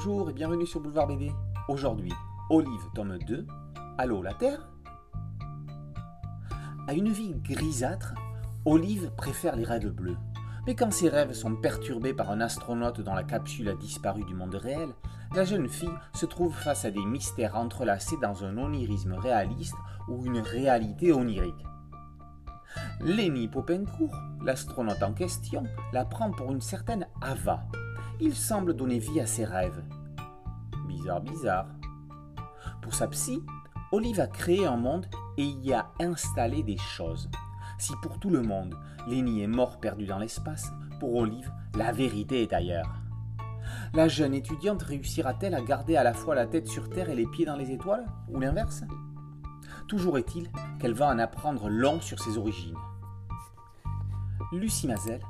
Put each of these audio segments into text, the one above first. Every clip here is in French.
Bonjour et bienvenue sur Boulevard BD. Aujourd'hui, Olive, tome 2. Allô, la Terre? À une vie grisâtre, Olive préfère les rêves bleus. Mais quand ses rêves sont perturbés par un astronaute dont la capsule a disparu du monde réel, la jeune fille se trouve face à des mystères entrelacés dans un onirisme réaliste ou une réalité onirique. Lenny Popincourt, l'astronaute en question, la prend pour une certaine Ava. Il semble donner vie à ses rêves. Bizarre, bizarre. Pour sa psy, Olive a créé un monde et y a installé des choses. Si pour tout le monde, Lenny est mort perdu dans l'espace, pour Olive, la vérité est ailleurs. La jeune étudiante réussira-t-elle à garder à la fois la tête sur Terre et les pieds dans les étoiles Ou l'inverse? Toujours est-il qu'elle va en apprendre long sur ses origines. Lucie Mazel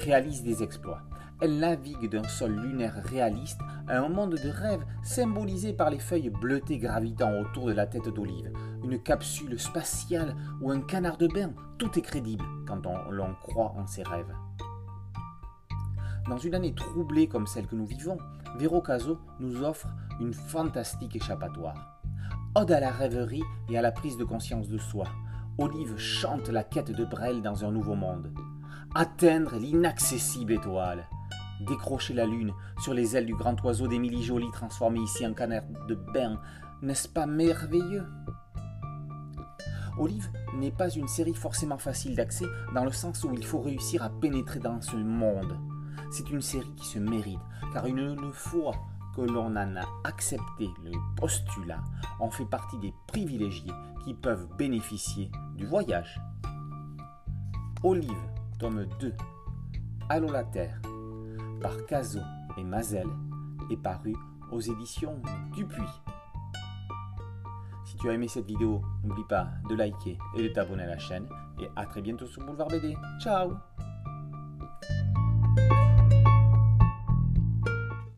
réalise des exploits. Elle navigue d'un sol lunaire réaliste à un monde de rêve symbolisé par les feuilles bleutées gravitant autour de la tête d'Olive, une capsule spatiale ou un canard de bain, tout est crédible quand on l'on croit en ses rêves. Dans une année troublée comme celle que nous vivons, Véro Caso nous offre une fantastique échappatoire. Ode à la rêverie et à la prise de conscience de soi, Olive chante la quête de Brel dans un nouveau monde. Atteindre l'inaccessible étoile. Décrocher la lune sur les ailes du grand oiseau d'Émilie Jolie transformé ici en canard de bain, n'est-ce pas merveilleux? Olive n'est pas une série forcément facile d'accès dans le sens où il faut réussir à pénétrer dans ce monde. C'est une série qui se mérite, car une fois que l'on en a accepté le postulat, on fait partie des privilégiés qui peuvent bénéficier du voyage. Olive, tome 2, Allô la Terre, par Caso et Mazel, est paru aux éditions Dupuis. Si tu as aimé cette vidéo, n'oublie pas de liker et de t'abonner à la chaîne. Et à très bientôt sur Boulevard BD. Ciao